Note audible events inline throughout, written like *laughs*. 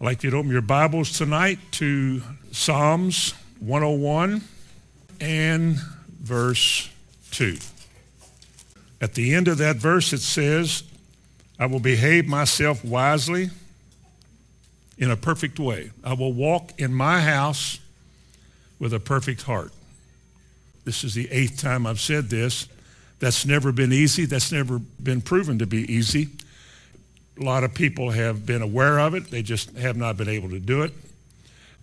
I'd like you to open your Bibles tonight to Psalms 101 and verse 2. At the end of that verse, it says, I will behave myself wisely in a perfect way. I will walk in my house with a perfect heart. This is the eighth time I've said this. That's never been easy. That's never been proven to be easy. A lot of people have been aware of it. They just have not been able to do it.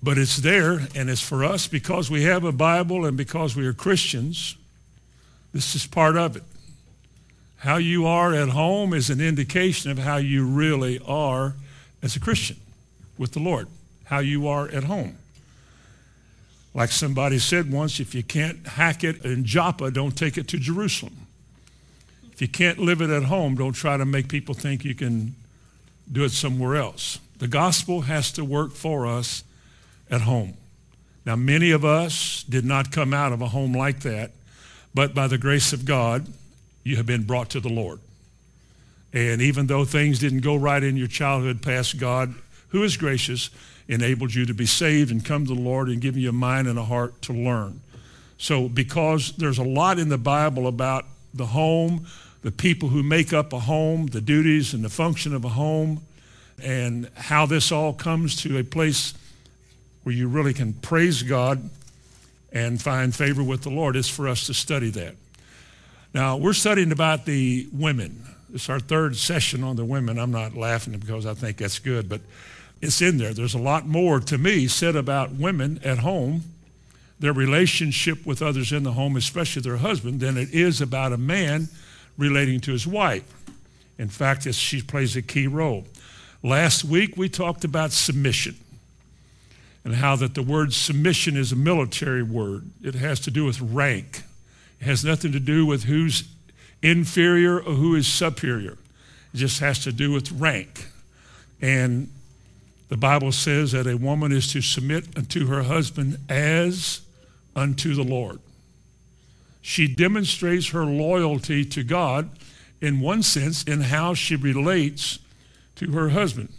But it's there, and it's for us because we have a Bible and because we are Christians. This is part of it. How you are at home is an indication of how you really are as a Christian with the Lord, how you are at home. Like somebody said once, if you can't hack it in Joppa, don't take it to Jerusalem. If you can't live it at home, don't try to make people think you can do it somewhere else. The gospel has to work for us at home. Now, many of us did not come out of a home like that, but by the grace of God, you have been brought to the Lord. And even though things didn't go right in your childhood past, God, who is gracious, enabled you to be saved and come to the Lord and give you a mind and a heart to learn. So because there's a lot in the Bible about the home, the people who make up a home, the duties and the function of a home, and how this all comes to a place where you really can praise God and find favor with the Lord is for us to study that. Now, we're studying about the women. It's our third session on the women. I'm not laughing because I think that's good, but it's in there. There's a lot more to me said about women at home, their relationship with others in the home, especially their husband, than it is about a man relating to his wife. In fact, she plays a key role. Last week we talked about submission and how that the word submission is a military word. It has to do with rank. It has nothing to do with who's inferior or who is superior. It just has to do with rank. And the Bible says that a woman is to submit unto her husband as unto the Lord she demonstrates her loyalty to God in one sense in how she relates to her husband.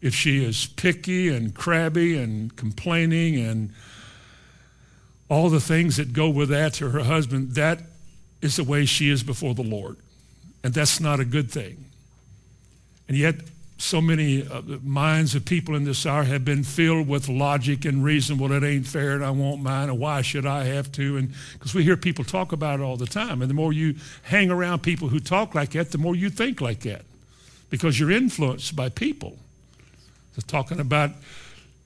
If she is picky and crabby and complaining and all the things that go with that to her husband, that is the way she is before the Lord. And that's not a good thing. And yet, so many uh, minds of people in this hour have been filled with logic and reason. Well, it ain't fair, and I won't mind, and why should I have to? And because we hear people talk about it all the time, and the more you hang around people who talk like that, the more you think like that, because you're influenced by people. Was talking about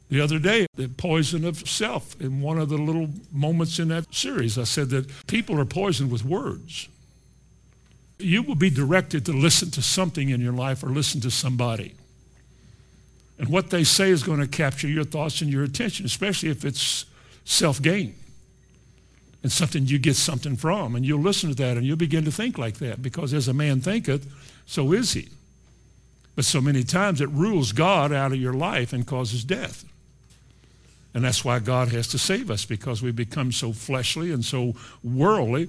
the other day the poison of self in one of the little moments in that series. I said that people are poisoned with words you will be directed to listen to something in your life or listen to somebody. And what they say is going to capture your thoughts and your attention, especially if it's self gain and something you get something from. And you'll listen to that and you'll begin to think like that because as a man thinketh, so is he. But so many times it rules God out of your life and causes death. And that's why God has to save us because we become so fleshly and so worldly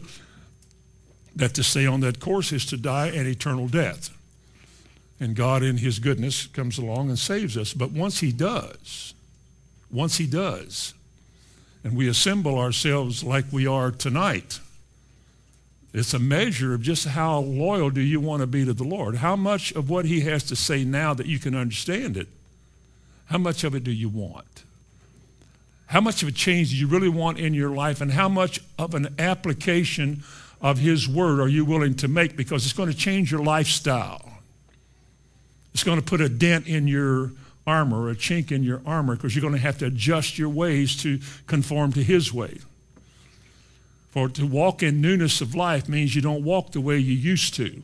that to stay on that course is to die an eternal death. And God, in his goodness, comes along and saves us. But once he does, once he does, and we assemble ourselves like we are tonight, it's a measure of just how loyal do you want to be to the Lord. How much of what he has to say now that you can understand it, how much of it do you want? How much of a change do you really want in your life? And how much of an application of His Word are you willing to make? Because it's going to change your lifestyle. It's going to put a dent in your armor, a chink in your armor, because you're going to have to adjust your ways to conform to His way. For to walk in newness of life means you don't walk the way you used to.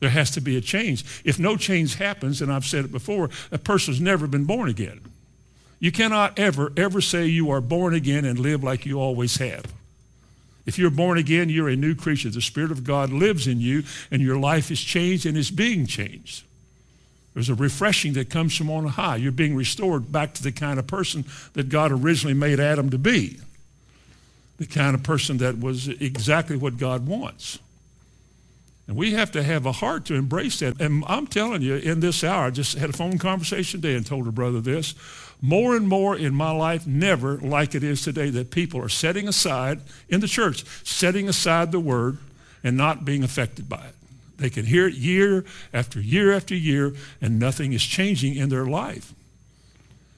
There has to be a change. If no change happens, and I've said it before, a person's never been born again. You cannot ever, ever say you are born again and live like you always have. If you're born again, you're a new creature. The Spirit of God lives in you, and your life is changed and is being changed. There's a refreshing that comes from on high. You're being restored back to the kind of person that God originally made Adam to be, the kind of person that was exactly what God wants. And we have to have a heart to embrace that. And I'm telling you, in this hour, I just had a phone conversation today and told a brother this. More and more in my life, never like it is today, that people are setting aside, in the church, setting aside the word and not being affected by it. They can hear it year after year after year, and nothing is changing in their life.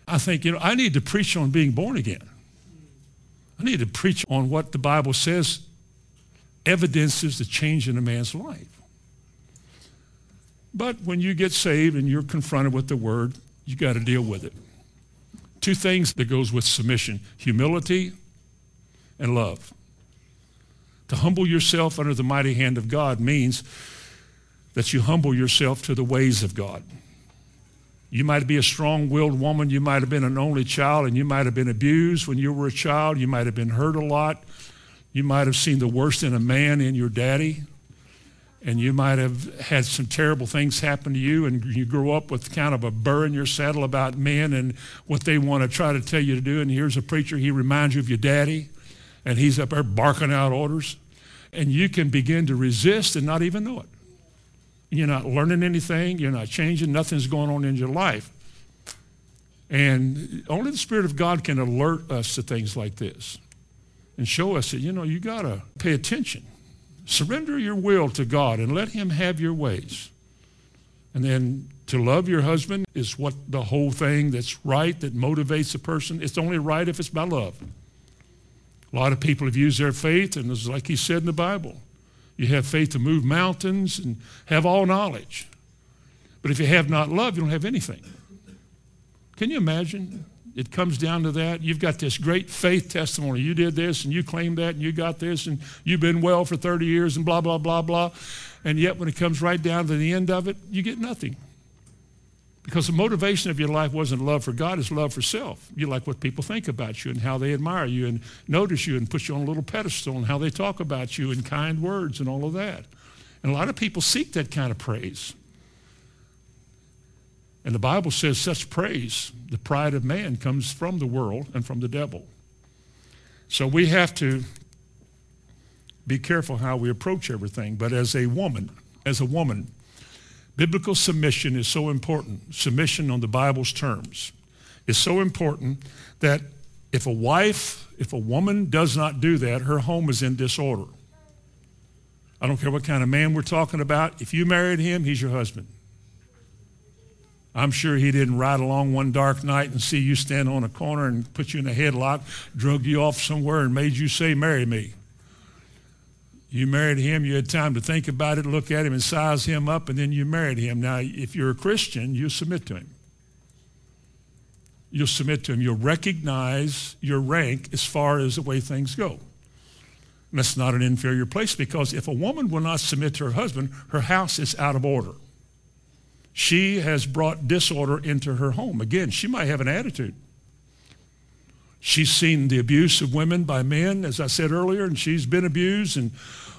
I think, you know, I need to preach on being born again. I need to preach on what the Bible says evidences the change in a man's life. But when you get saved and you're confronted with the word, you got to deal with it. Two things that goes with submission, humility and love. To humble yourself under the mighty hand of God means that you humble yourself to the ways of God. You might be a strong-willed woman. You might have been an only child, and you might have been abused when you were a child. You might have been hurt a lot. You might have seen the worst in a man in your daddy. And you might have had some terrible things happen to you, and you grew up with kind of a burr in your saddle about men and what they want to try to tell you to do. And here's a preacher, he reminds you of your daddy, and he's up there barking out orders. And you can begin to resist and not even know it. You're not learning anything, you're not changing, nothing's going on in your life. And only the Spirit of God can alert us to things like this and show us that, you know, you got to pay attention. Surrender your will to God and let Him have your ways. And then to love your husband is what the whole thing that's right, that motivates a person. It's only right if it's by love. A lot of people have used their faith, and it's like he said in the Bible you have faith to move mountains and have all knowledge. But if you have not love, you don't have anything. Can you imagine? It comes down to that. You've got this great faith testimony. You did this and you claimed that and you got this and you've been well for 30 years and blah, blah, blah, blah. And yet when it comes right down to the end of it, you get nothing. Because the motivation of your life wasn't love for God, it's love for self. You like what people think about you and how they admire you and notice you and put you on a little pedestal and how they talk about you in kind words and all of that. And a lot of people seek that kind of praise. And the Bible says such praise, the pride of man, comes from the world and from the devil. So we have to be careful how we approach everything. But as a woman, as a woman, biblical submission is so important. Submission on the Bible's terms is so important that if a wife, if a woman does not do that, her home is in disorder. I don't care what kind of man we're talking about. If you married him, he's your husband. I'm sure he didn't ride along one dark night and see you stand on a corner and put you in a headlock, drug you off somewhere, and made you say, Marry me. You married him, you had time to think about it, look at him, and size him up, and then you married him. Now, if you're a Christian, you submit to him. You'll submit to him. You'll recognize your rank as far as the way things go. And that's not an inferior place because if a woman will not submit to her husband, her house is out of order she has brought disorder into her home. Again, she might have an attitude. She's seen the abuse of women by men, as I said earlier, and she's been abused, and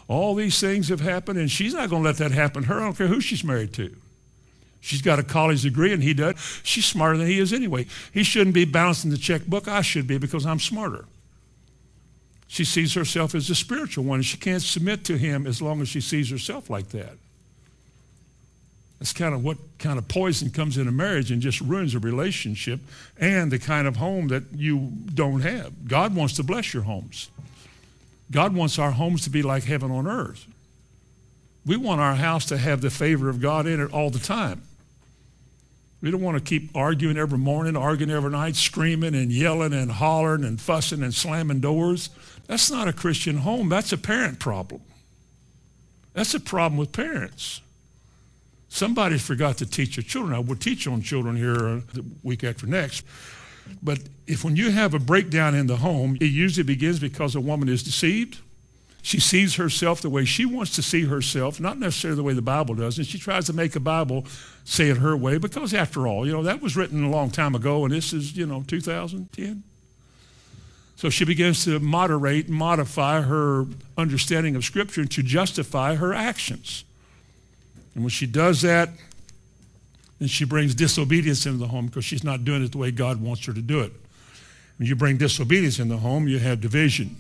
all these things have happened, and she's not going to let that happen to her. I don't care who she's married to. She's got a college degree, and he does. She's smarter than he is anyway. He shouldn't be balancing the checkbook. I should be because I'm smarter. She sees herself as the spiritual one, and she can't submit to him as long as she sees herself like that. That's kind of what kind of poison comes in a marriage and just ruins a relationship and the kind of home that you don't have. God wants to bless your homes. God wants our homes to be like heaven on earth. We want our house to have the favor of God in it all the time. We don't want to keep arguing every morning, arguing every night, screaming and yelling and hollering and fussing and slamming doors. That's not a Christian home. That's a parent problem. That's a problem with parents. Somebody forgot to teach your children. I will teach on children here uh, the week after next. But if when you have a breakdown in the home, it usually begins because a woman is deceived. She sees herself the way she wants to see herself, not necessarily the way the Bible does. And she tries to make a Bible say it her way because, after all, you know, that was written a long time ago, and this is, you know, 2010. So she begins to moderate modify her understanding of Scripture to justify her actions. And when she does that, then she brings disobedience into the home because she's not doing it the way God wants her to do it. When you bring disobedience in the home, you have division.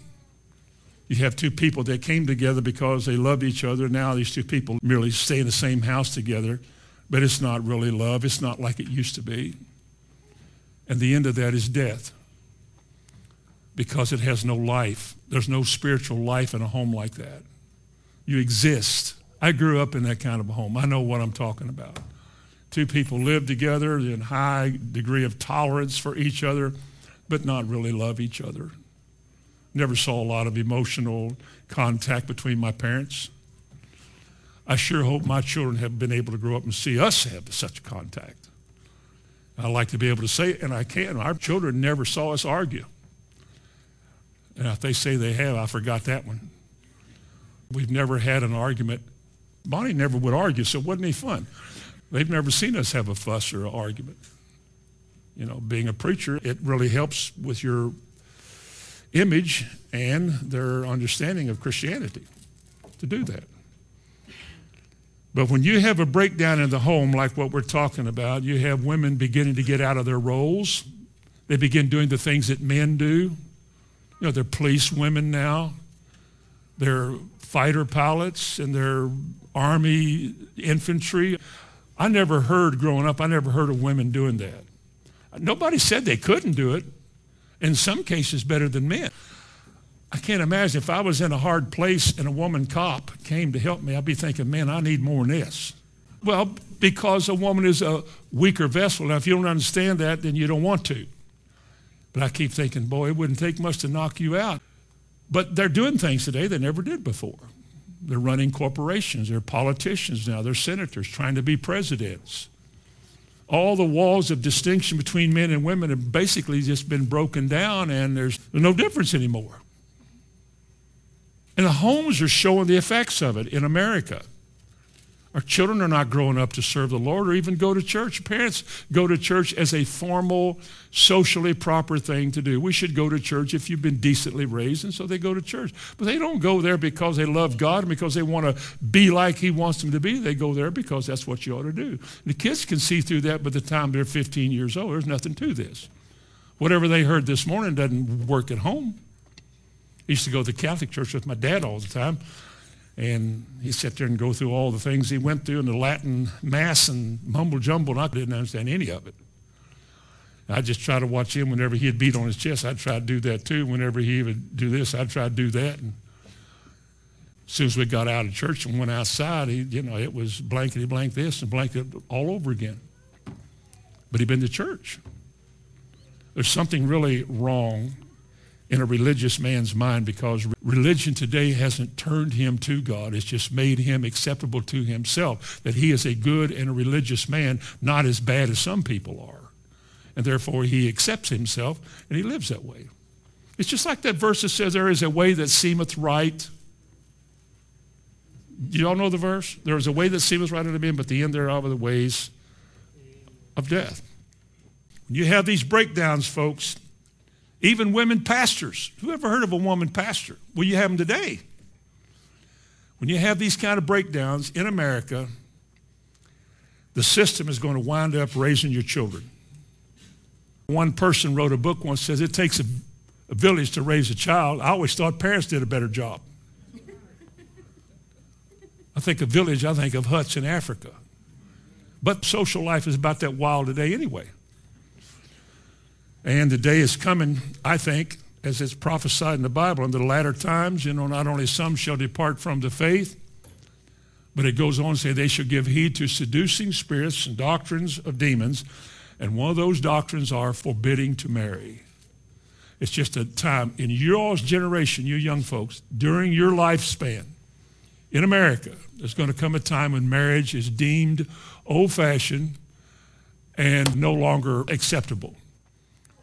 You have two people that came together because they loved each other. Now these two people merely stay in the same house together, but it's not really love. It's not like it used to be. And the end of that is death because it has no life. There's no spiritual life in a home like that. You exist. I grew up in that kind of a home. I know what I'm talking about. Two people live together in high degree of tolerance for each other, but not really love each other. Never saw a lot of emotional contact between my parents. I sure hope my children have been able to grow up and see us have such contact. I like to be able to say, it, and I can, our children never saw us argue. And if they say they have, I forgot that one. We've never had an argument. Bonnie never would argue, so it wasn't any fun. They've never seen us have a fuss or an argument. You know, being a preacher, it really helps with your image and their understanding of Christianity to do that. But when you have a breakdown in the home, like what we're talking about, you have women beginning to get out of their roles. They begin doing the things that men do. You know, they're police women now. They're fighter pilots and they're army infantry. I never heard growing up, I never heard of women doing that. Nobody said they couldn't do it. In some cases, better than men. I can't imagine if I was in a hard place and a woman cop came to help me, I'd be thinking, man, I need more than this. Well, because a woman is a weaker vessel. Now, if you don't understand that, then you don't want to. But I keep thinking, boy, it wouldn't take much to knock you out. But they're doing things today they never did before. They're running corporations. They're politicians now. They're senators trying to be presidents. All the walls of distinction between men and women have basically just been broken down, and there's no difference anymore. And the homes are showing the effects of it in America. Our children are not growing up to serve the Lord or even go to church. Parents go to church as a formal, socially proper thing to do. We should go to church if you've been decently raised, and so they go to church. But they don't go there because they love God and because they want to be like He wants them to be. They go there because that's what you ought to do. The kids can see through that by the time they're 15 years old. There's nothing to this. Whatever they heard this morning doesn't work at home. I used to go to the Catholic church with my dad all the time. And he sat there and go through all the things he went through in the Latin Mass and mumble jumble, and I didn't understand any of it. I just try to watch him whenever he'd beat on his chest. I'd try to do that too. Whenever he would do this, I'd try to do that. And as soon as we got out of church and went outside, he, you know, it was blankety blank this and blankety all over again. But he'd been to church. There's something really wrong in a religious man's mind because religion today hasn't turned him to God. It's just made him acceptable to himself, that he is a good and a religious man, not as bad as some people are. And therefore he accepts himself and he lives that way. It's just like that verse that says, There is a way that seemeth right. You all know the verse? There is a way that seemeth right unto men, but the end thereof are the ways of death. When you have these breakdowns, folks, even women pastors. Who ever heard of a woman pastor? Well, you have them today. When you have these kind of breakdowns in America, the system is going to wind up raising your children. One person wrote a book once says it takes a, a village to raise a child. I always thought parents did a better job. I think of village, I think of huts in Africa. But social life is about that wild today anyway. And the day is coming, I think, as it's prophesied in the Bible, in the latter times, you know, not only some shall depart from the faith, but it goes on to say they shall give heed to seducing spirits and doctrines of demons. And one of those doctrines are forbidding to marry. It's just a time in your generation, you young folks, during your lifespan in America, there's going to come a time when marriage is deemed old fashioned and no longer acceptable.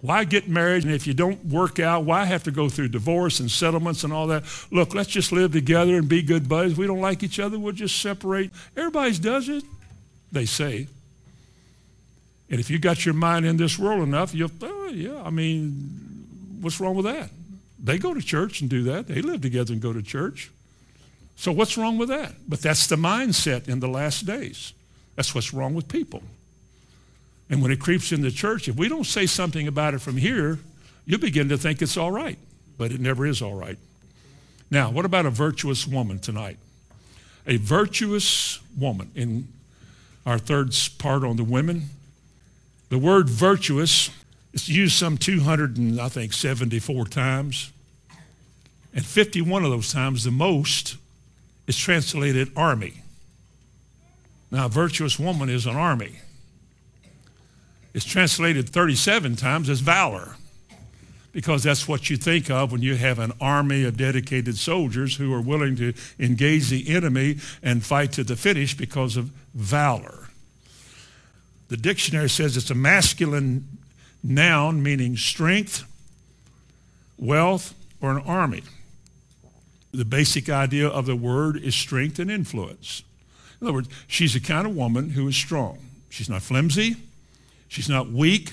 Why get married? And if you don't work out, why have to go through divorce and settlements and all that? Look, let's just live together and be good buddies. We don't like each other, we'll just separate. Everybody does it, they say. And if you got your mind in this world enough, you'll, oh, yeah, I mean, what's wrong with that? They go to church and do that. They live together and go to church. So what's wrong with that? But that's the mindset in the last days. That's what's wrong with people. And when it creeps in the church, if we don't say something about it from here, you begin to think it's all right. But it never is all right. Now, what about a virtuous woman tonight? A virtuous woman in our third part on the women. The word virtuous is used some 200 and I think 74 times. And 51 of those times, the most, is translated army. Now, a virtuous woman is an army. It's translated 37 times as valor because that's what you think of when you have an army of dedicated soldiers who are willing to engage the enemy and fight to the finish because of valor. The dictionary says it's a masculine noun meaning strength, wealth, or an army. The basic idea of the word is strength and influence. In other words, she's the kind of woman who is strong. She's not flimsy. She's not weak.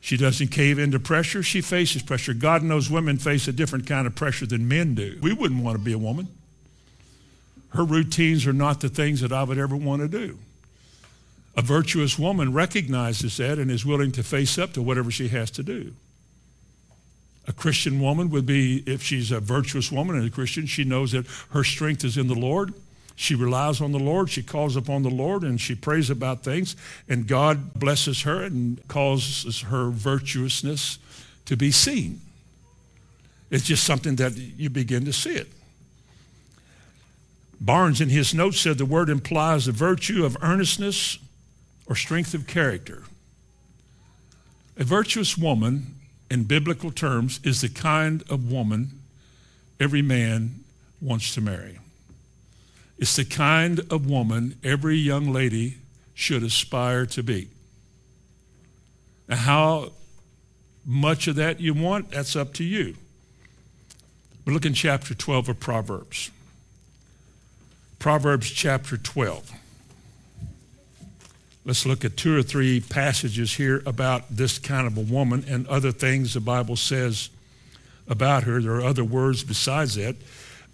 She doesn't cave into pressure. She faces pressure. God knows women face a different kind of pressure than men do. We wouldn't want to be a woman. Her routines are not the things that I would ever want to do. A virtuous woman recognizes that and is willing to face up to whatever she has to do. A Christian woman would be, if she's a virtuous woman and a Christian, she knows that her strength is in the Lord. She relies on the Lord. She calls upon the Lord and she prays about things. And God blesses her and causes her virtuousness to be seen. It's just something that you begin to see it. Barnes, in his notes, said the word implies the virtue of earnestness or strength of character. A virtuous woman, in biblical terms, is the kind of woman every man wants to marry. It's the kind of woman every young lady should aspire to be. Now, how much of that you want, that's up to you. But look in chapter 12 of Proverbs. Proverbs chapter 12. Let's look at two or three passages here about this kind of a woman and other things the Bible says about her. There are other words besides that.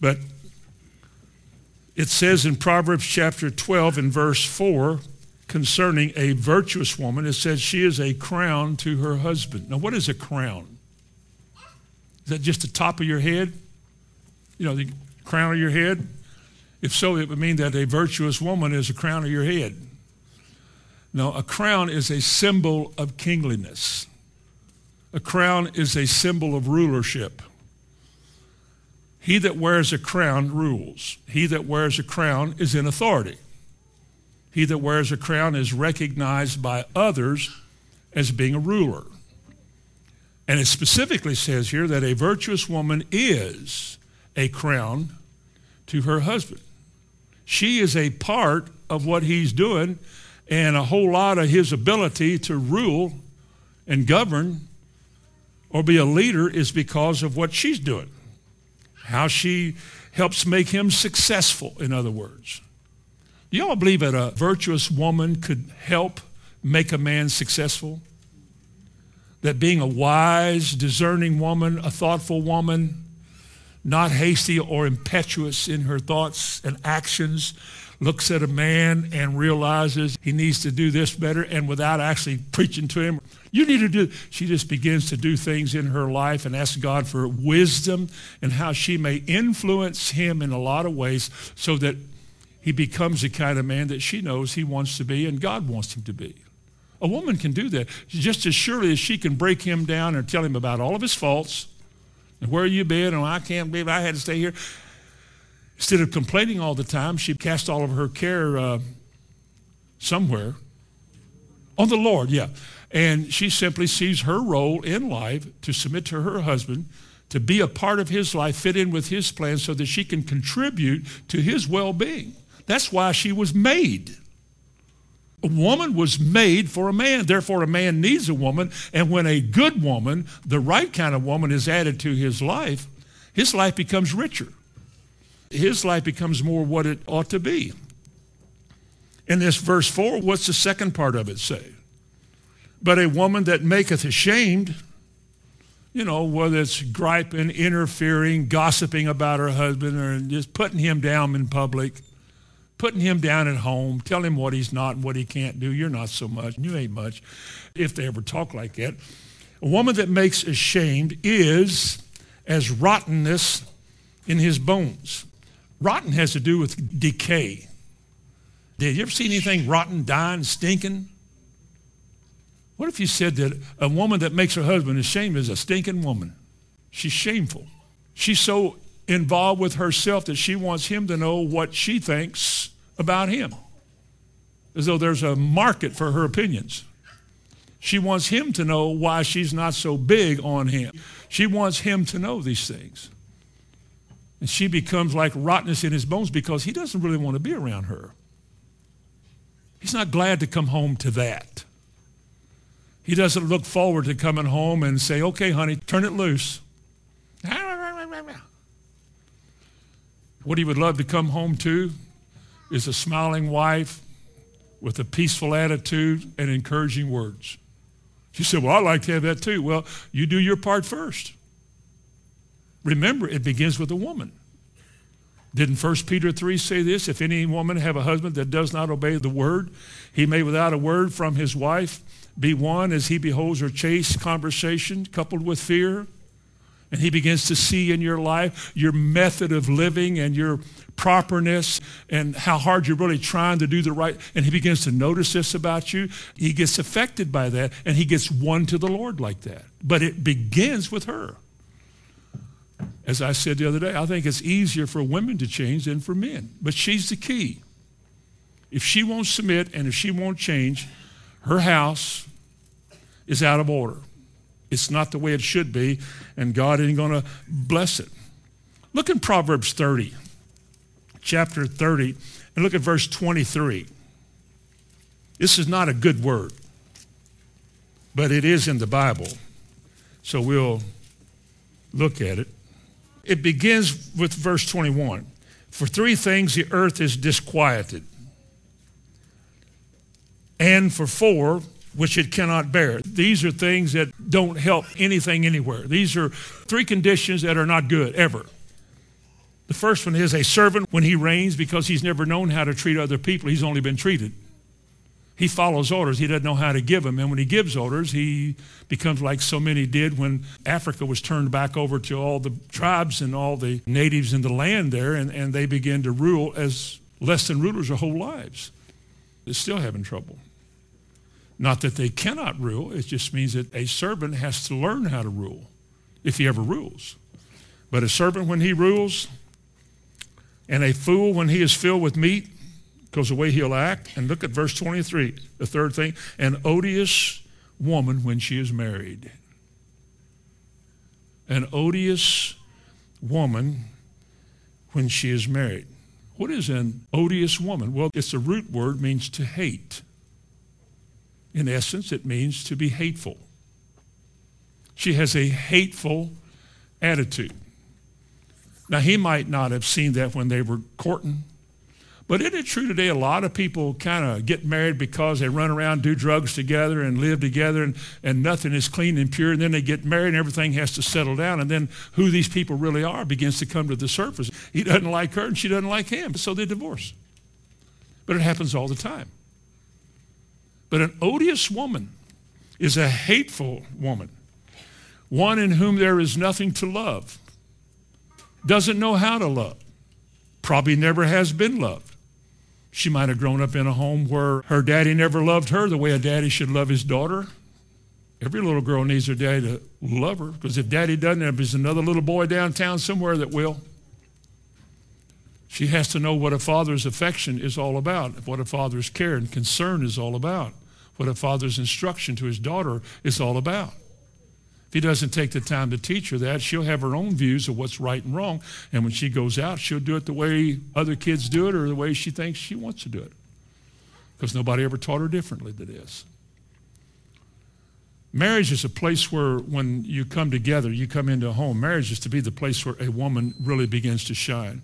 But it says in Proverbs chapter 12 and verse 4 concerning a virtuous woman, it says she is a crown to her husband. Now, what is a crown? Is that just the top of your head? You know, the crown of your head? If so, it would mean that a virtuous woman is a crown of your head. No, a crown is a symbol of kingliness. A crown is a symbol of rulership. He that wears a crown rules. He that wears a crown is in authority. He that wears a crown is recognized by others as being a ruler. And it specifically says here that a virtuous woman is a crown to her husband. She is a part of what he's doing and a whole lot of his ability to rule and govern or be a leader is because of what she's doing. How she helps make him successful, in other words. Do y'all believe that a virtuous woman could help make a man successful? That being a wise, discerning woman, a thoughtful woman, not hasty or impetuous in her thoughts and actions, looks at a man and realizes he needs to do this better and without actually preaching to him, you need to do, she just begins to do things in her life and ask God for wisdom and how she may influence him in a lot of ways so that he becomes the kind of man that she knows he wants to be and God wants him to be. A woman can do that just as surely as she can break him down and tell him about all of his faults and where you been and I can't believe I had to stay here. Instead of complaining all the time, she cast all of her care uh, somewhere on the Lord, yeah. And she simply sees her role in life to submit to her husband, to be a part of his life, fit in with his plan so that she can contribute to his well being. That's why she was made. A woman was made for a man. Therefore, a man needs a woman. And when a good woman, the right kind of woman, is added to his life, his life becomes richer his life becomes more what it ought to be. In this verse 4, what's the second part of it say? But a woman that maketh ashamed, you know, whether it's griping, interfering, gossiping about her husband, or just putting him down in public, putting him down at home, telling him what he's not and what he can't do. You're not so much, you ain't much, if they ever talk like that. A woman that makes ashamed is as rottenness in his bones. Rotten has to do with decay. Did you ever see anything rotten, dying, stinking? What if you said that a woman that makes her husband ashamed is a stinking woman? She's shameful. She's so involved with herself that she wants him to know what she thinks about him, as though there's a market for her opinions. She wants him to know why she's not so big on him. She wants him to know these things. And she becomes like rottenness in his bones because he doesn't really want to be around her. He's not glad to come home to that. He doesn't look forward to coming home and say, okay, honey, turn it loose. What he would love to come home to is a smiling wife with a peaceful attitude and encouraging words. She said, Well, I'd like to have that too. Well, you do your part first. Remember, it begins with a woman. Didn't 1 Peter 3 say this? If any woman have a husband that does not obey the word, he may without a word from his wife be won as he beholds her chaste conversation coupled with fear. And he begins to see in your life your method of living and your properness and how hard you're really trying to do the right. And he begins to notice this about you. He gets affected by that and he gets won to the Lord like that. But it begins with her. As I said the other day, I think it's easier for women to change than for men. But she's the key. If she won't submit and if she won't change, her house is out of order. It's not the way it should be, and God ain't going to bless it. Look in Proverbs 30, chapter 30, and look at verse 23. This is not a good word, but it is in the Bible. So we'll look at it. It begins with verse 21. For three things the earth is disquieted, and for four, which it cannot bear. These are things that don't help anything anywhere. These are three conditions that are not good ever. The first one is a servant when he reigns because he's never known how to treat other people, he's only been treated. He follows orders. He doesn't know how to give them. And when he gives orders, he becomes like so many did when Africa was turned back over to all the tribes and all the natives in the land there, and, and they began to rule as less than rulers their whole lives. They're still having trouble. Not that they cannot rule, it just means that a servant has to learn how to rule if he ever rules. But a servant, when he rules, and a fool, when he is filled with meat, because the way he'll act. And look at verse 23, the third thing an odious woman when she is married. An odious woman when she is married. What is an odious woman? Well, it's a root word means to hate. In essence, it means to be hateful. She has a hateful attitude. Now, he might not have seen that when they were courting, but isn't it true today a lot of people kind of get married because they run around, do drugs together, and live together, and, and nothing is clean and pure, and then they get married and everything has to settle down, and then who these people really are begins to come to the surface. He doesn't like her, and she doesn't like him, so they divorce. But it happens all the time. But an odious woman is a hateful woman, one in whom there is nothing to love, doesn't know how to love, probably never has been loved. She might have grown up in a home where her daddy never loved her the way a daddy should love his daughter. Every little girl needs her daddy to love her because if daddy doesn't, there's another little boy downtown somewhere that will. She has to know what a father's affection is all about, what a father's care and concern is all about what a father's instruction to his daughter is all about. If he doesn't take the time to teach her that, she'll have her own views of what's right and wrong. And when she goes out, she'll do it the way other kids do it or the way she thinks she wants to do it. Because nobody ever taught her differently than this. Marriage is a place where when you come together, you come into a home. Marriage is to be the place where a woman really begins to shine.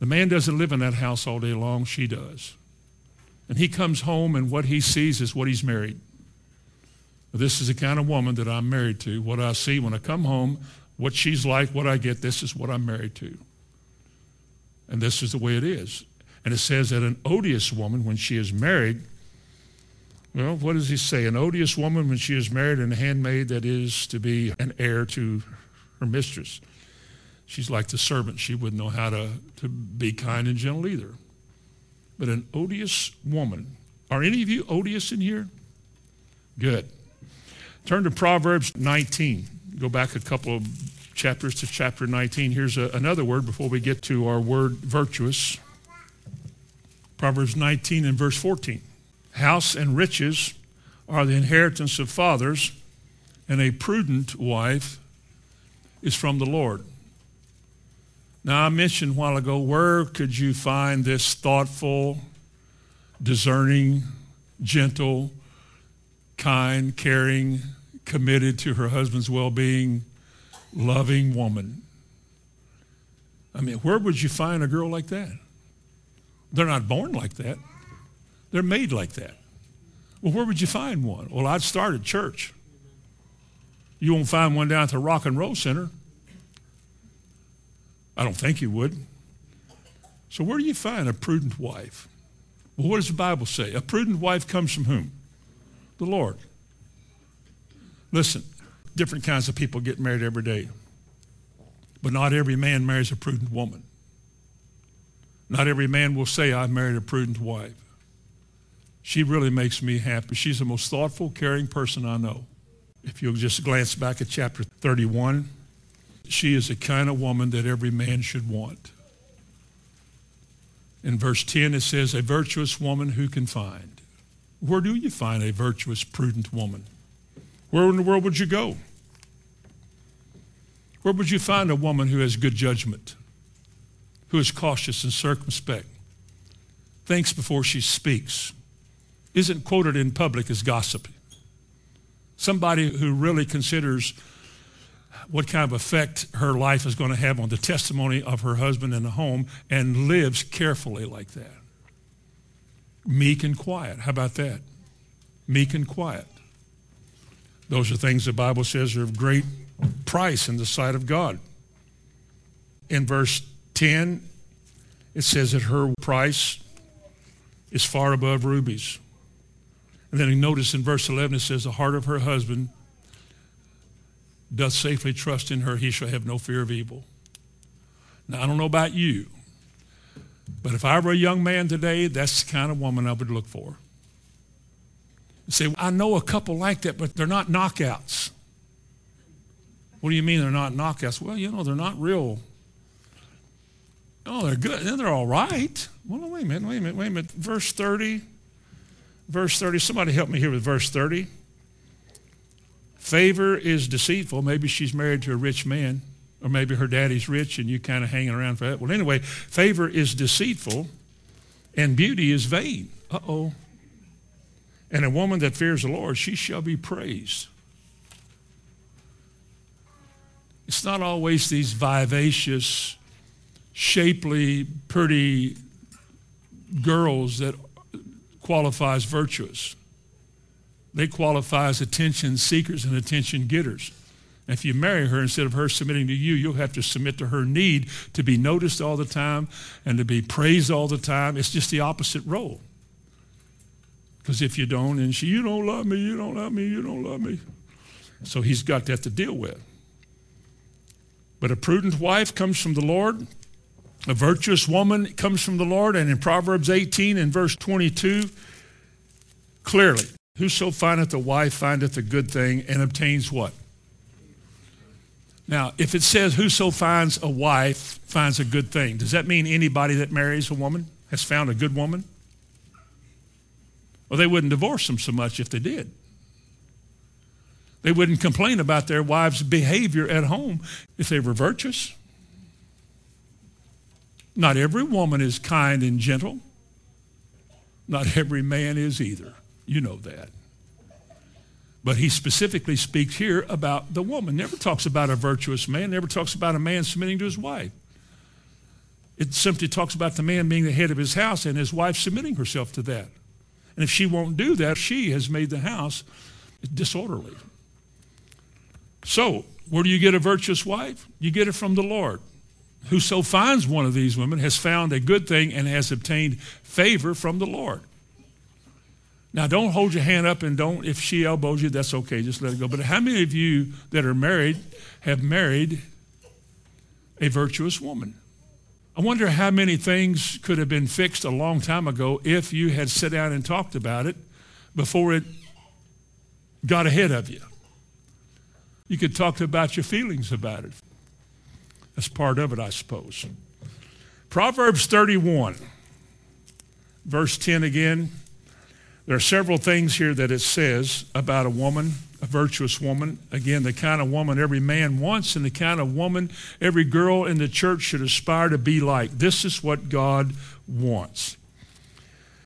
The man doesn't live in that house all day long, she does. And he comes home, and what he sees is what he's married. This is the kind of woman that I'm married to. What I see when I come home, what she's like, what I get, this is what I'm married to. And this is the way it is. And it says that an odious woman, when she is married, well, what does he say? An odious woman, when she is married, and a handmaid that is to be an heir to her mistress. She's like the servant. She wouldn't know how to, to be kind and gentle either. But an odious woman. Are any of you odious in here? Good. Turn to Proverbs 19. Go back a couple of chapters to chapter 19. Here's a, another word before we get to our word virtuous. Proverbs 19 and verse 14. House and riches are the inheritance of fathers, and a prudent wife is from the Lord. Now, I mentioned a while ago, where could you find this thoughtful, discerning, gentle, kind, caring, committed to her husband's well being, loving woman? I mean, where would you find a girl like that? They're not born like that, they're made like that. Well, where would you find one? Well, I'd start at church. You won't find one down at the Rock and Roll Center. I don't think you would. So where do you find a prudent wife? Well, what does the Bible say? A prudent wife comes from whom? The Lord. Listen, different kinds of people get married every day. But not every man marries a prudent woman. Not every man will say, I married a prudent wife. She really makes me happy. She's the most thoughtful, caring person I know. If you'll just glance back at chapter 31, she is the kind of woman that every man should want. In verse 10, it says, a virtuous woman who can find. Where do you find a virtuous, prudent woman? Where in the world would you go? Where would you find a woman who has good judgment, who is cautious and circumspect, thinks before she speaks, isn't quoted in public as gossip? Somebody who really considers what kind of effect her life is going to have on the testimony of her husband in the home and lives carefully like that. Meek and quiet. How about that? Meek and quiet. Those are things the Bible says are of great price in the sight of God. In verse 10, it says that her price is far above rubies. And then you notice in verse 11, it says, the heart of her husband doth safely trust in her, he shall have no fear of evil. Now, I don't know about you, but if I were a young man today, that's the kind of woman I would look for. Say, I know a couple like that, but they're not knockouts. What do you mean they're not knockouts? Well, you know, they're not real. Oh, they're good. Then they're all right. Well, wait a minute, wait a minute, wait a minute. Verse 30. Verse 30. Somebody help me here with verse 30. Favor is deceitful. Maybe she's married to a rich man, or maybe her daddy's rich and you kind of hanging around for that. Well, anyway, favor is deceitful and beauty is vain. Uh oh. And a woman that fears the Lord, she shall be praised. It's not always these vivacious, shapely, pretty girls that qualifies virtuous. They qualify as attention seekers and attention getters. If you marry her, instead of her submitting to you, you'll have to submit to her need to be noticed all the time and to be praised all the time. It's just the opposite role. Because if you don't, and she, you don't love me, you don't love me, you don't love me. So he's got that to deal with. But a prudent wife comes from the Lord. A virtuous woman comes from the Lord. And in Proverbs 18 and verse 22, clearly, whoso findeth a wife findeth a good thing and obtains what? Now, if it says whoso finds a wife finds a good thing, does that mean anybody that marries a woman has found a good woman? Well, they wouldn't divorce them so much if they did. They wouldn't complain about their wives' behavior at home if they were virtuous. Not every woman is kind and gentle. Not every man is either. You know that. But he specifically speaks here about the woman. Never talks about a virtuous man. Never talks about a man submitting to his wife. It simply talks about the man being the head of his house and his wife submitting herself to that. And if she won't do that, she has made the house disorderly. So, where do you get a virtuous wife? You get it from the Lord. Whoso finds one of these women has found a good thing and has obtained favor from the Lord. Now, don't hold your hand up and don't, if she elbows you, that's okay, just let it go. But how many of you that are married have married a virtuous woman. I wonder how many things could have been fixed a long time ago if you had sat down and talked about it before it got ahead of you. You could talk about your feelings about it. That's part of it, I suppose. Proverbs 31, verse 10 again. There are several things here that it says about a woman, a virtuous woman. Again, the kind of woman every man wants and the kind of woman every girl in the church should aspire to be like. This is what God wants.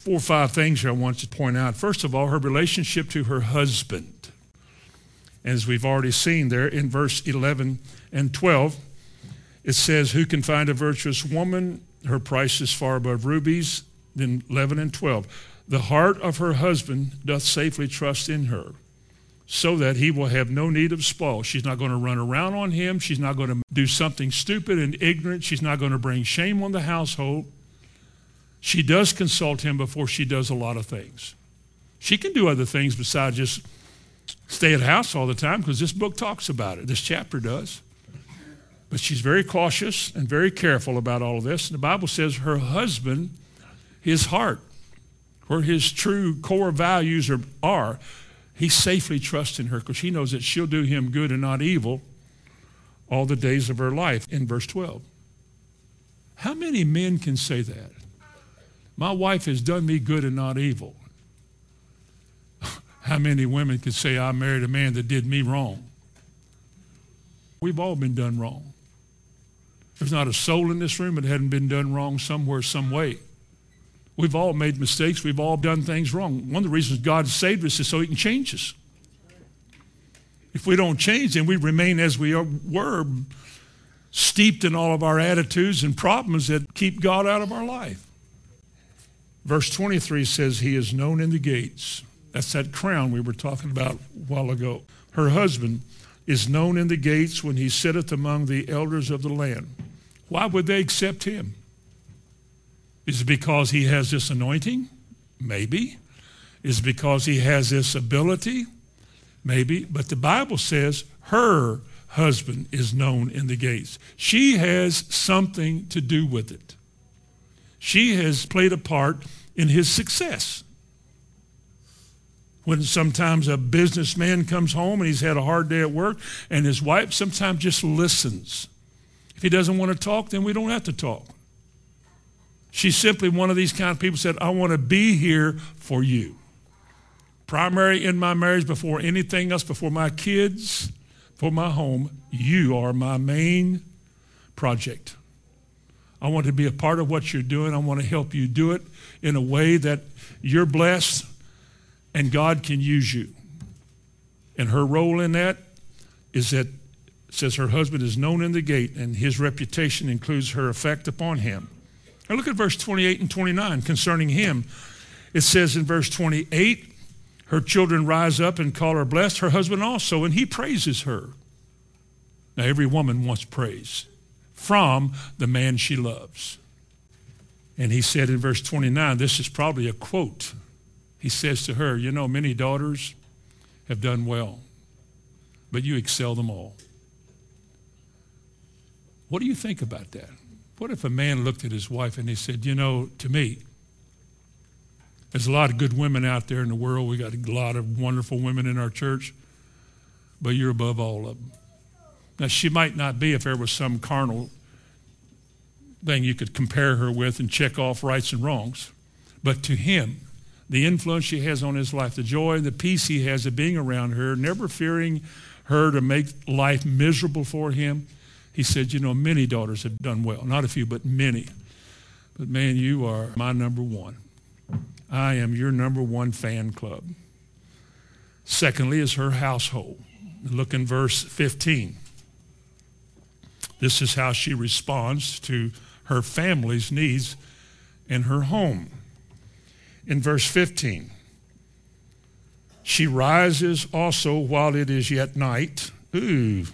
Four or five things I want to point out. First of all, her relationship to her husband. As we've already seen there in verse 11 and 12, it says, Who can find a virtuous woman? Her price is far above rubies. Then 11 and 12. The heart of her husband doth safely trust in her, so that he will have no need of spoil. She's not going to run around on him. She's not going to do something stupid and ignorant. She's not going to bring shame on the household. She does consult him before she does a lot of things. She can do other things besides just stay at house all the time because this book talks about it. This chapter does. But she's very cautious and very careful about all of this. And the Bible says her husband, his heart, where his true core values are, are he safely trusts in her because he knows that she'll do him good and not evil all the days of her life in verse 12. How many men can say that? My wife has done me good and not evil. *laughs* How many women can say, I married a man that did me wrong? We've all been done wrong. There's not a soul in this room that hadn't been done wrong somewhere, some way. We've all made mistakes. We've all done things wrong. One of the reasons God saved us is so he can change us. If we don't change, then we remain as we are, were, steeped in all of our attitudes and problems that keep God out of our life. Verse 23 says, He is known in the gates. That's that crown we were talking about a while ago. Her husband is known in the gates when he sitteth among the elders of the land. Why would they accept him? Is it because he has this anointing? Maybe. Is it because he has this ability? Maybe. But the Bible says her husband is known in the gates. She has something to do with it. She has played a part in his success. When sometimes a businessman comes home and he's had a hard day at work, and his wife sometimes just listens. If he doesn't want to talk, then we don't have to talk. She's simply one of these kind of people said, I want to be here for you. Primary in my marriage before anything else, before my kids, for my home, you are my main project. I want to be a part of what you're doing. I want to help you do it in a way that you're blessed and God can use you. And her role in that is that says her husband is known in the gate and his reputation includes her effect upon him. Now look at verse 28 and 29 concerning him. It says in verse 28, her children rise up and call her blessed, her husband also, and he praises her. Now every woman wants praise from the man she loves. And he said in verse 29, this is probably a quote. He says to her, You know, many daughters have done well, but you excel them all. What do you think about that? What if a man looked at his wife and he said, You know, to me, there's a lot of good women out there in the world. We got a lot of wonderful women in our church, but you're above all of them. Now, she might not be if there was some carnal thing you could compare her with and check off rights and wrongs. But to him, the influence she has on his life, the joy and the peace he has of being around her, never fearing her to make life miserable for him, he said, You know, many daughters have done well. Not a few, but many. But man, you are my number one. I am your number one fan club. Secondly, is her household. Look in verse 15. This is how she responds to her family's needs in her home. In verse 15, she rises also while it is yet night. Ooh,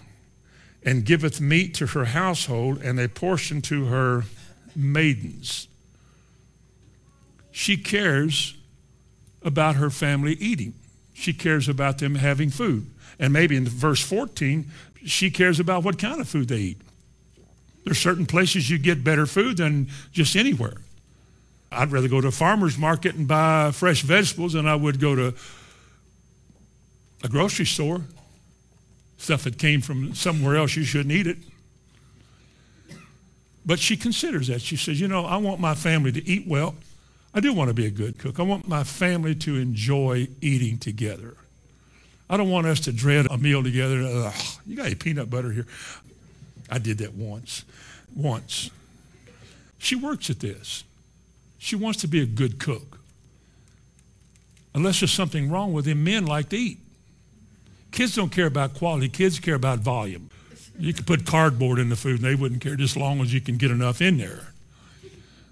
and giveth meat to her household and a portion to her maidens. She cares about her family eating. She cares about them having food. And maybe in verse 14, she cares about what kind of food they eat. There's certain places you get better food than just anywhere. I'd rather go to a farmer's market and buy fresh vegetables than I would go to a grocery store. Stuff that came from somewhere else, you shouldn't eat it. But she considers that. She says, you know, I want my family to eat well. I do want to be a good cook. I want my family to enjoy eating together. I don't want us to dread a meal together. Ugh, you got any peanut butter here? I did that once. Once. She works at this. She wants to be a good cook. Unless there's something wrong with him, men like to eat. Kids don't care about quality. Kids care about volume. You could put cardboard in the food and they wouldn't care just as long as you can get enough in there.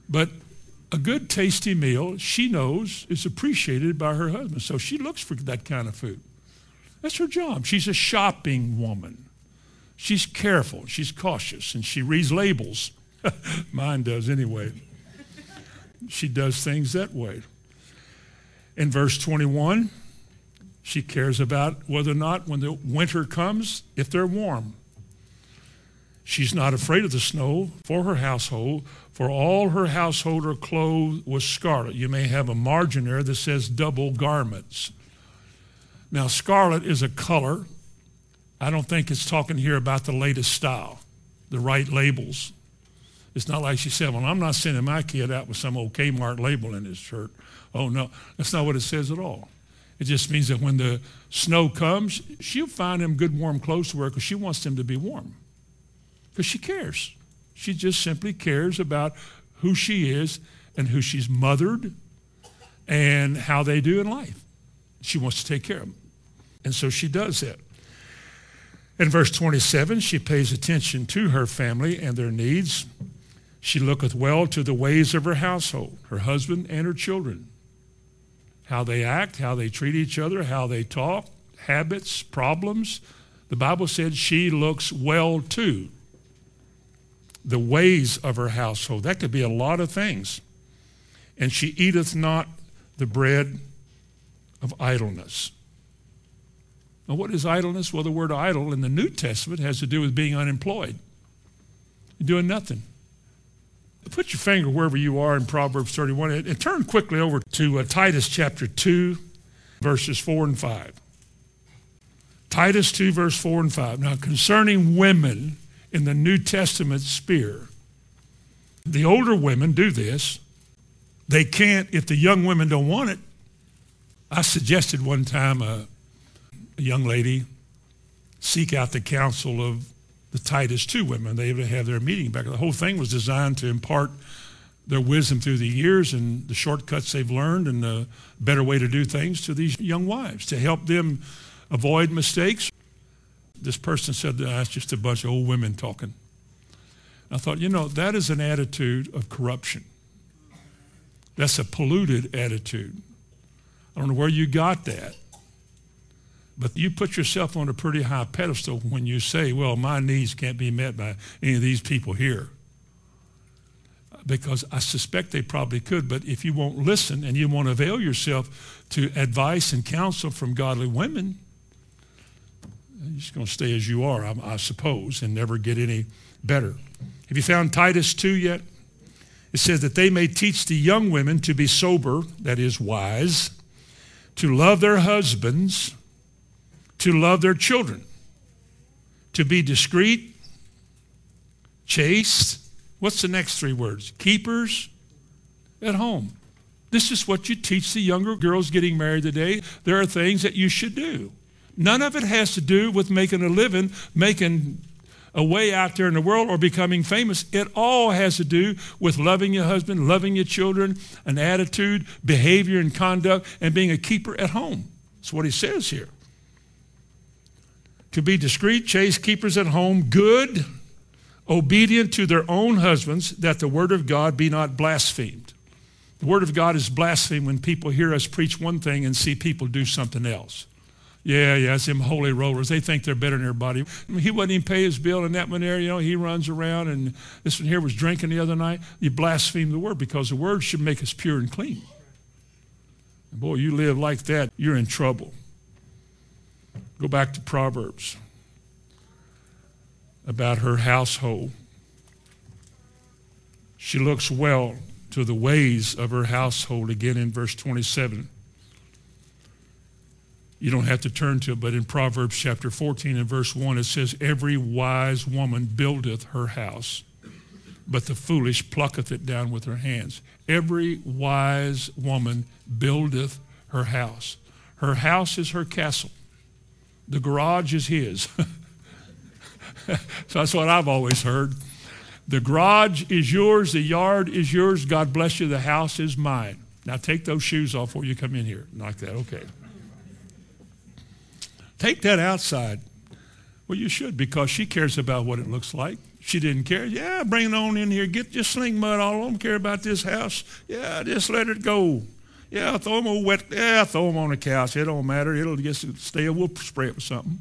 But a good tasty meal, she knows, is appreciated by her husband. So she looks for that kind of food. That's her job. She's a shopping woman. She's careful, she's cautious, and she reads labels. *laughs* Mine does anyway. She does things that way. In verse 21, she cares about whether or not when the winter comes, if they're warm. She's not afraid of the snow for her household, for all her household are clothed with scarlet. You may have a margin there that says double garments. Now, scarlet is a color. I don't think it's talking here about the latest style, the right labels. It's not like she said, well, I'm not sending my kid out with some old Kmart label in his shirt. Oh, no, that's not what it says at all. It just means that when the snow comes, she'll find him good warm clothes to wear because she wants him to be warm. Because she cares. She just simply cares about who she is and who she's mothered and how they do in life. She wants to take care of them. And so she does that. In verse 27, she pays attention to her family and their needs. She looketh well to the ways of her household, her husband and her children, how they act, how they treat each other, how they talk, habits, problems. The Bible said she looks well to the ways of her household. That could be a lot of things. And she eateth not the bread of idleness. Now, what is idleness? Well, the word idle in the New Testament has to do with being unemployed. Doing nothing. Put your finger wherever you are in Proverbs 31 and turn quickly over to uh, Titus chapter 2, verses 4 and 5. Titus 2, verse 4 and 5. Now, concerning women in the New Testament sphere, the older women do this. They can't, if the young women don't want it. I suggested one time a, a young lady seek out the counsel of the Titus 2 women. They would have their meeting back. The whole thing was designed to impart their wisdom through the years and the shortcuts they've learned and the better way to do things to these young wives to help them avoid mistakes. This person said, that's just a bunch of old women talking. I thought, you know, that is an attitude of corruption. That's a polluted attitude. I don't know where you got that. But you put yourself on a pretty high pedestal when you say, well, my needs can't be met by any of these people here. Because I suspect they probably could, but if you won't listen and you won't avail yourself to advice and counsel from godly women, you're just going to stay as you are, I, I suppose, and never get any better. Have you found Titus 2 yet? It says that they may teach the young women to be sober, that is, wise, to love their husbands, to love their children, to be discreet, chaste. What's the next three words? Keepers at home. This is what you teach the younger girls getting married today. There are things that you should do. None of it has to do with making a living, making a way out there in the world, or becoming famous. It all has to do with loving your husband, loving your children, an attitude, behavior, and conduct, and being a keeper at home. That's what he says here to be discreet, chaste, keepers at home, good, obedient to their own husbands, that the word of God be not blasphemed. The word of God is blasphemed when people hear us preach one thing and see people do something else. Yeah, yeah, it's them holy rollers. They think they're better than everybody. I mean, he wouldn't even pay his bill, in that one there, you know, he runs around, and this one here was drinking the other night. You blaspheme the word because the word should make us pure and clean. And boy, you live like that, you're in trouble. Go back to Proverbs about her household. She looks well to the ways of her household, again in verse 27. You don't have to turn to it, but in Proverbs chapter 14 and verse 1, it says, Every wise woman buildeth her house, but the foolish plucketh it down with her hands. Every wise woman buildeth her house. Her house is her castle. The garage is his. so *laughs* that's what I've always heard. The garage is yours, the yard is yours. God bless you, the house is mine. Now take those shoes off before you come in here. Like that, okay. Take that outside. Well, you should because she cares about what it looks like. She didn't care. Yeah, bring it on in here. Get just sling mud all over. Don't care about this house. Yeah, just let it go. Yeah, throw them on wet. Yeah, throw them on the couch. It don't matter. It'll just stay. We'll spray it with something.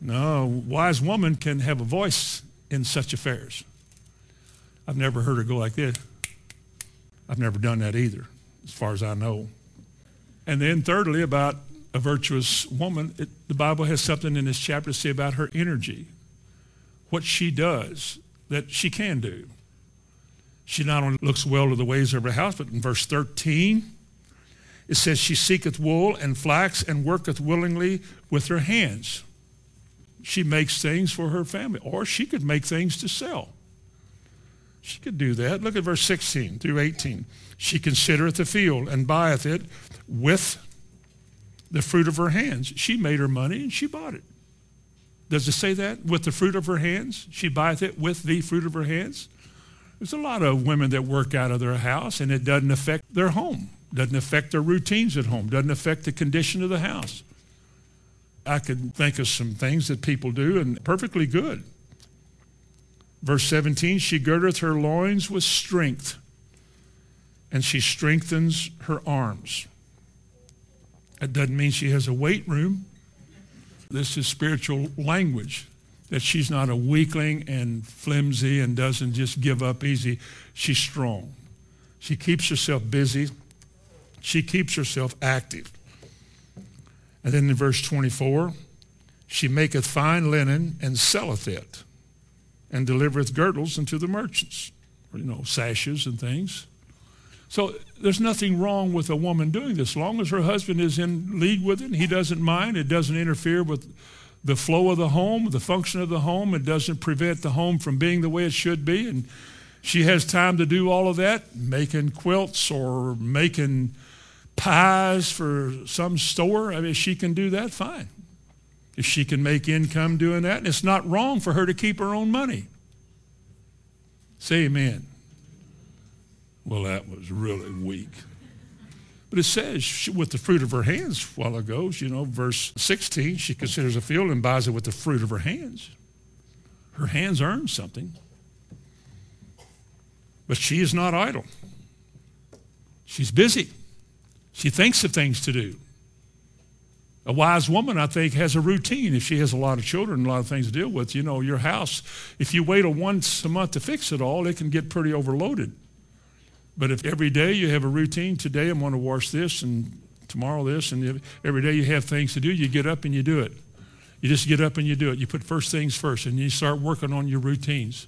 No, a wise woman can have a voice in such affairs. I've never heard her go like this. I've never done that either, as far as I know. And then thirdly, about a virtuous woman, it, the Bible has something in this chapter to say about her energy, what she does that she can do. She not only looks well to the ways of her house, but in verse 13, it says, She seeketh wool and flax and worketh willingly with her hands. She makes things for her family, or she could make things to sell. She could do that. Look at verse 16 through 18. She considereth the field and buyeth it with the fruit of her hands. She made her money and she bought it. Does it say that? With the fruit of her hands? She buyeth it with the fruit of her hands? There's a lot of women that work out of their house and it doesn't affect their home, doesn't affect their routines at home, doesn't affect the condition of the house. I could think of some things that people do and perfectly good. Verse 17, she girdeth her loins with strength and she strengthens her arms. That doesn't mean she has a weight room. This is spiritual language that she's not a weakling and flimsy and doesn't just give up easy. She's strong. She keeps herself busy. She keeps herself active. And then in verse 24, she maketh fine linen and selleth it and delivereth girdles unto the merchants, or, you know, sashes and things. So there's nothing wrong with a woman doing this. As long as her husband is in league with it, he doesn't mind. It doesn't interfere with the flow of the home, the function of the home. It doesn't prevent the home from being the way it should be. And she has time to do all of that, making quilts or making pies for some store. I mean, she can do that fine. If she can make income doing that, and it's not wrong for her to keep her own money. Say amen. Well, that was really weak. But it says, she, with the fruit of her hands, while it goes, you know, verse 16, she considers a field and buys it with the fruit of her hands. Her hands earn something. But she is not idle. She's busy. She thinks of things to do. A wise woman, I think, has a routine. If she has a lot of children, a lot of things to deal with, you know, your house, if you wait a once a month to fix it all, it can get pretty overloaded. But if every day you have a routine, today I'm going to wash this and tomorrow this, and every day you have things to do, you get up and you do it. You just get up and you do it. You put first things first, and you start working on your routines.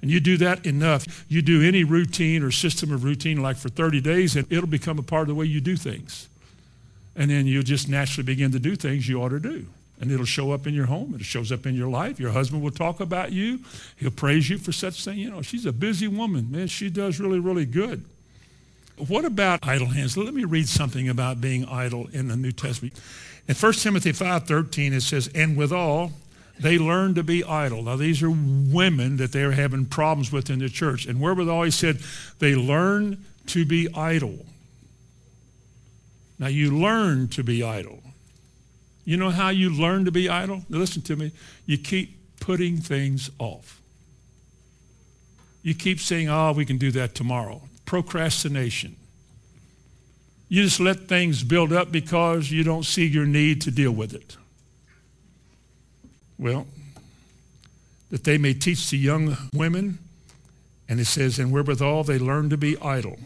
And you do that enough. You do any routine or system of routine like for 30 days, and it'll become a part of the way you do things. And then you'll just naturally begin to do things you ought to do and it'll show up in your home. It shows up in your life. Your husband will talk about you. He'll praise you for such thing. You know, she's a busy woman, man. She does really, really good. What about idle hands? Let me read something about being idle in the New Testament. In 1 Timothy 5.13, it says, And withal, they learn to be idle. Now, these are women that they're having problems with in the church. And wherewithal, he said, they learn to be idle. Now, you learn to be idle. You know how you learn to be idle? Now listen to me. You keep putting things off. You keep saying, oh, we can do that tomorrow. Procrastination. You just let things build up because you don't see your need to deal with it. Well, that they may teach the young women, and it says, and wherewithal they learn to be idle,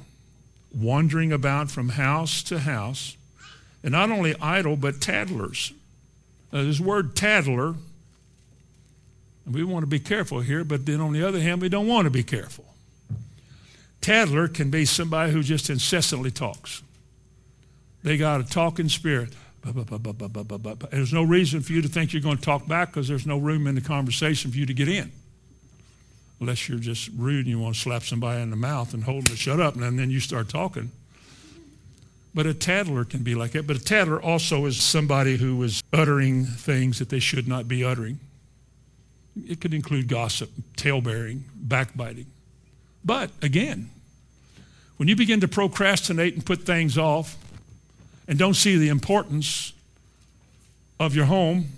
wandering about from house to house, and not only idle, but tattlers. Now, this word tattler, we want to be careful here, but then on the other hand, we don't want to be careful. Tattler can be somebody who just incessantly talks. They got a talking spirit. There's no reason for you to think you're going to talk back because there's no room in the conversation for you to get in. Unless you're just rude and you want to slap somebody in the mouth and hold them to shut up, and then you start talking. But a tattler can be like that. But a tattler also is somebody who is uttering things that they should not be uttering. It could include gossip, tale-bearing, backbiting. But again, when you begin to procrastinate and put things off and don't see the importance of your home,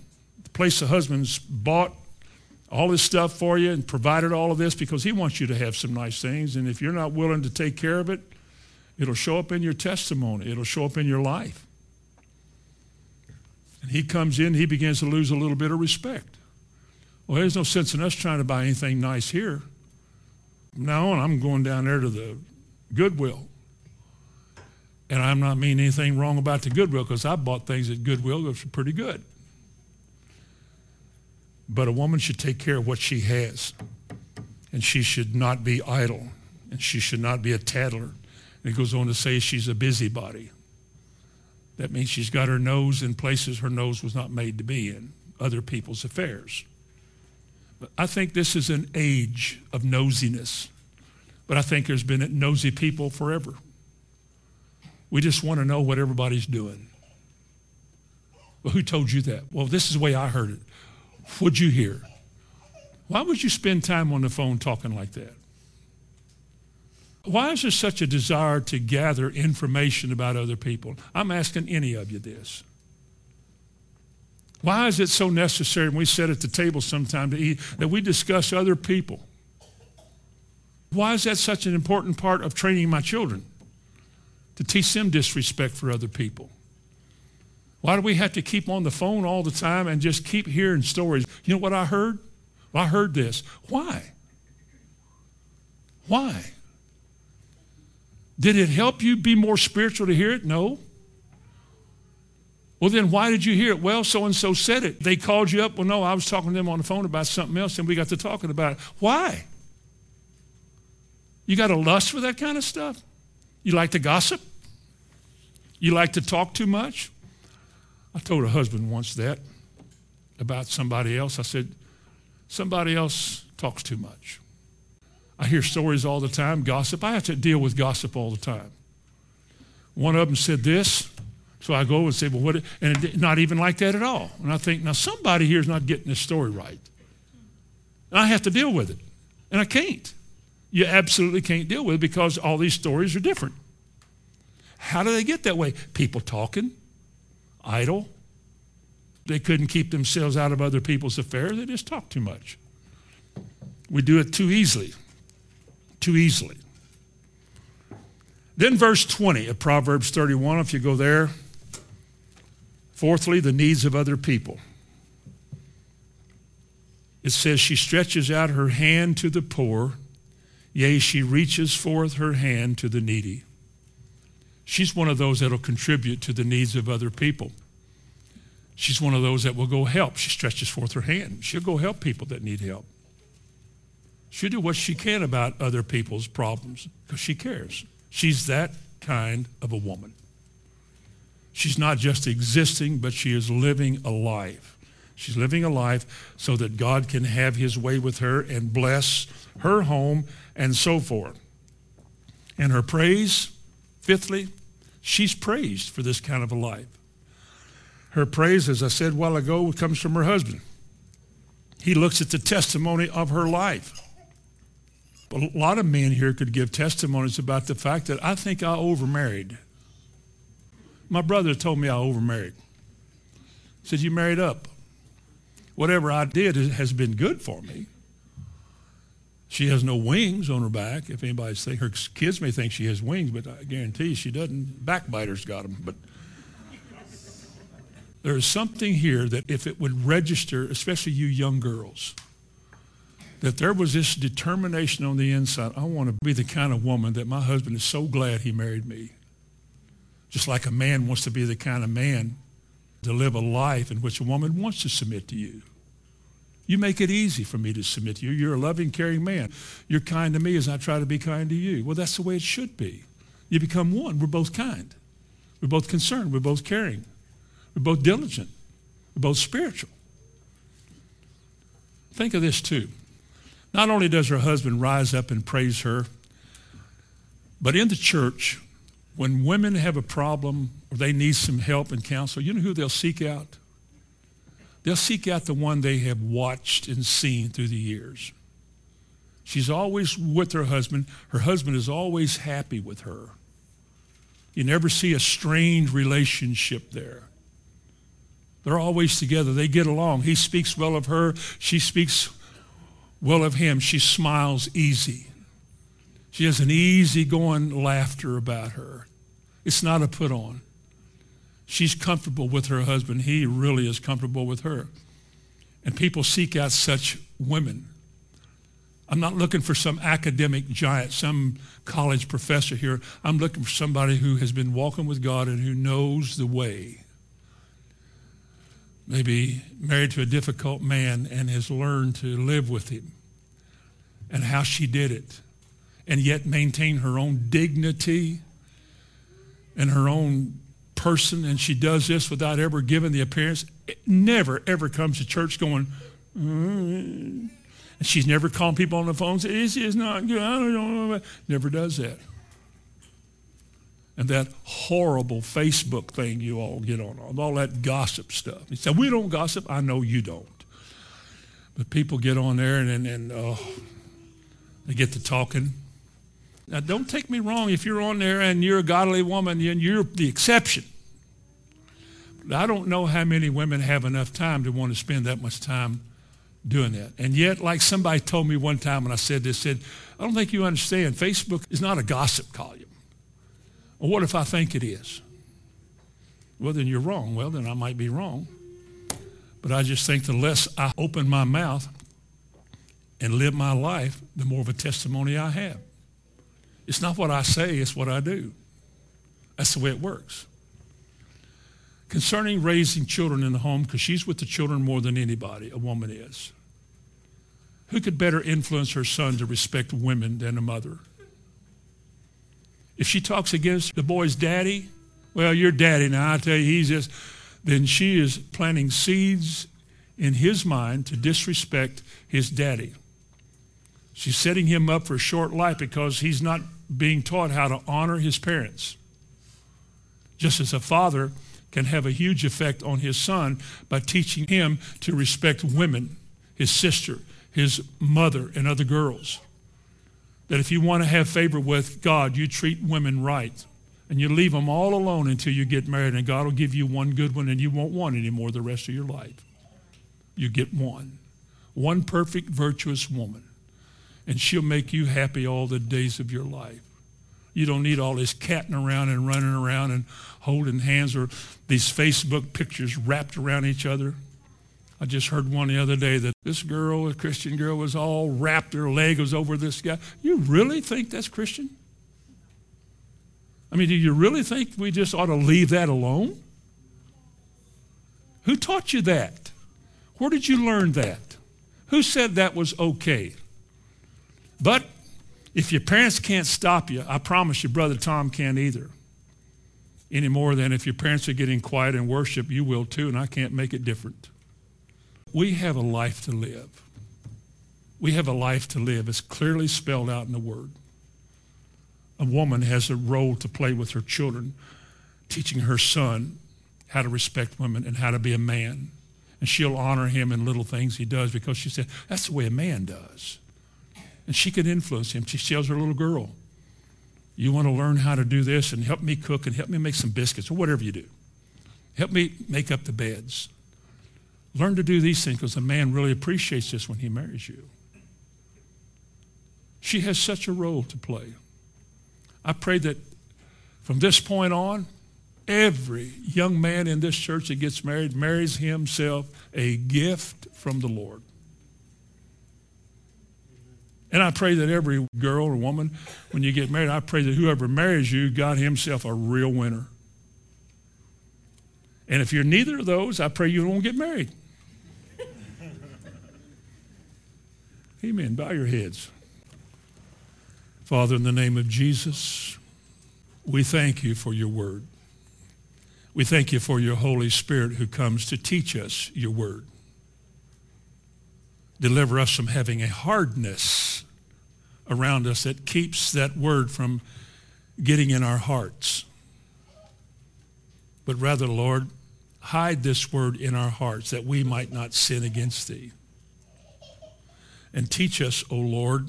the place the husband's bought all this stuff for you and provided all of this because he wants you to have some nice things. And if you're not willing to take care of it, it'll show up in your testimony. It'll show up in your life. And he comes in, he begins to lose a little bit of respect. Well, there's no sense in us trying to buy anything nice here. From now on, I'm going down there to the Goodwill. And I'm not meaning anything wrong about the Goodwill because I bought things at Goodwill that were pretty good. But a woman should take care of what she has. And she should not be idle. And she should not be a tattler. And it goes on to say she's a busybody. That means she's got her nose in places her nose was not made to be in, other people's affairs. But I think this is an age of nosiness. But I think there's been nosy people forever. We just want to know what everybody's doing. Well, who told you that? Well, this is the way I heard it. What'd you hear? Why would you spend time on the phone talking like that? Why is there such a desire to gather information about other people? I'm asking any of you this. Why is it so necessary when we sit at the table sometime to eat that we discuss other people? Why is that such an important part of training my children? To teach them disrespect for other people. Why do we have to keep on the phone all the time and just keep hearing stories? You know what I heard? Well, I heard this. Why? Why? Did it help you be more spiritual to hear it? No. Well, then why did you hear it? Well, so and so said it. They called you up. Well, no, I was talking to them on the phone about something else, and we got to talking about it. Why? You got a lust for that kind of stuff? You like to gossip? You like to talk too much? I told a husband once that about somebody else. I said, somebody else talks too much. I hear stories all the time, gossip. I have to deal with gossip all the time. One of them said this, so I go and say, well, what? And it, not even like that at all. And I think, now somebody here is not getting this story right. And I have to deal with it. And I can't. You absolutely can't deal with it because all these stories are different. How do they get that way? People talking, idle. They couldn't keep themselves out of other people's affairs. They just talk too much. We do it too easily. Too easily. Then verse 20 of Proverbs 31, if you go there. Fourthly, the needs of other people. It says, She stretches out her hand to the poor, yea, she reaches forth her hand to the needy. She's one of those that will contribute to the needs of other people. She's one of those that will go help. She stretches forth her hand. She'll go help people that need help. She'll do what she can about other people's problems because she cares. She's that kind of a woman. She's not just existing, but she is living a life. She's living a life so that God can have his way with her and bless her home and so forth. And her praise, fifthly, She's praised for this kind of a life. Her praise, as I said a while ago, comes from her husband. He looks at the testimony of her life. A lot of men here could give testimonies about the fact that I think I overmarried. My brother told me I overmarried. He said, you married up. Whatever I did has been good for me. She has no wings on her back. If anybody's thinking, her kids may think she has wings, but I guarantee she doesn't. Backbiters got them. But there is something here that if it would register, especially you young girls, that there was this determination on the inside. I want to be the kind of woman that my husband is so glad he married me. Just like a man wants to be the kind of man to live a life in which a woman wants to submit to you. You make it easy for me to submit to you. You're a loving, caring man. You're kind to me as I try to be kind to you. Well, that's the way it should be. You become one. We're both kind. We're both concerned. We're both caring. We're both diligent. We're both spiritual. Think of this too. Not only does her husband rise up and praise her, but in the church, when women have a problem or they need some help and counsel, you know who they'll seek out? They'll seek out the one they have watched and seen through the years. She's always with her husband. Her husband is always happy with her. You never see a strained relationship there. They're always together. They get along. He speaks well of her. She speaks well of him. She smiles easy. She has an easy-going laughter about her. It's not a put on. She's comfortable with her husband. He really is comfortable with her. And people seek out such women. I'm not looking for some academic giant, some college professor here. I'm looking for somebody who has been walking with God and who knows the way. Maybe married to a difficult man and has learned to live with him and how she did it and yet maintain her own dignity and her own person, and she does this without ever giving the appearance. It never, ever comes to church going, mm. and she's never calling people on the phone, saying, this is not good, I don't know. Never does that. And that horrible Facebook thing you all get on, all that gossip stuff. He said, we don't gossip. I know you don't. But people get on there and, and, and oh, they get to talking. Now, don't take me wrong. If you're on there and you're a godly woman, you're the exception. But I don't know how many women have enough time to want to spend that much time doing that. And yet, like somebody told me one time when I said this, said, I don't think you understand. Facebook is not a gossip column. Well, what if I think it is? Well, then you're wrong. Well, then I might be wrong. But I just think the less I open my mouth and live my life, the more of a testimony I have. It's not what I say, it's what I do. That's the way it works. Concerning raising children in the home, because she's with the children more than anybody, a woman is. Who could better influence her son to respect women than a mother? If she talks against the boy's daddy, well, your daddy now, I tell you, he's just, then she is planting seeds in his mind to disrespect his daddy. She's setting him up for a short life because he's not being taught how to honor his parents. Just as a father can have a huge effect on his son by teaching him to respect women, his sister, his mother, and other girls. That if you want to have favor with God, you treat women right. And you leave them all alone until you get married, and God will give you one good one, and you won't want any more the rest of your life. You get one. One perfect, virtuous woman and she'll make you happy all the days of your life. You don't need all this catting around and running around and holding hands or these Facebook pictures wrapped around each other. I just heard one the other day that this girl, a Christian girl, was all wrapped, her leg was over this guy. You really think that's Christian? I mean, do you really think we just ought to leave that alone? Who taught you that? Where did you learn that? Who said that was okay? But if your parents can't stop you, I promise you, Brother Tom can't either. Any more than if your parents are getting quiet in worship, you will too, and I can't make it different. We have a life to live. We have a life to live. It's clearly spelled out in the Word. A woman has a role to play with her children, teaching her son how to respect women and how to be a man. And she'll honor him in little things he does because she said, that's the way a man does. And she can influence him. She tells her little girl, you want to learn how to do this and help me cook and help me make some biscuits or whatever you do. Help me make up the beds. Learn to do these things because a man really appreciates this when he marries you. She has such a role to play. I pray that from this point on, every young man in this church that gets married marries himself a gift from the Lord. And I pray that every girl or woman, when you get married, I pray that whoever marries you got himself a real winner. And if you're neither of those, I pray you won't get married. Amen. Bow your heads. Father, in the name of Jesus, we thank you for your word. We thank you for your Holy Spirit who comes to teach us your word. Deliver us from having a hardness around us that keeps that word from getting in our hearts. But rather, Lord, hide this word in our hearts that we might not sin against thee. And teach us, O Lord,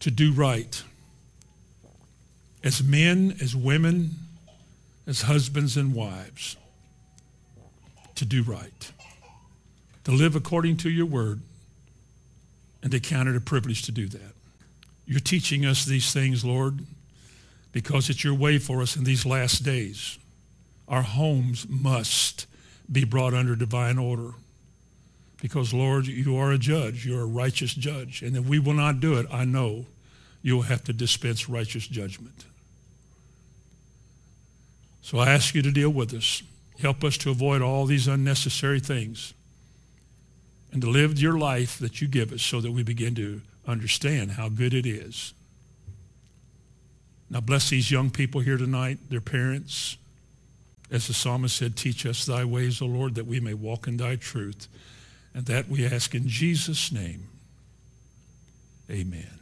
to do right. As men, as women, as husbands and wives, to do right. To live according to your word and to count it a privilege to do that. You're teaching us these things, Lord, because it's your way for us in these last days. Our homes must be brought under divine order. Because, Lord, you are a judge. You're a righteous judge. And if we will not do it, I know you will have to dispense righteous judgment. So I ask you to deal with us. Help us to avoid all these unnecessary things and to live your life that you give us so that we begin to understand how good it is. Now bless these young people here tonight, their parents. As the psalmist said, teach us thy ways, O Lord, that we may walk in thy truth. And that we ask in Jesus' name. Amen.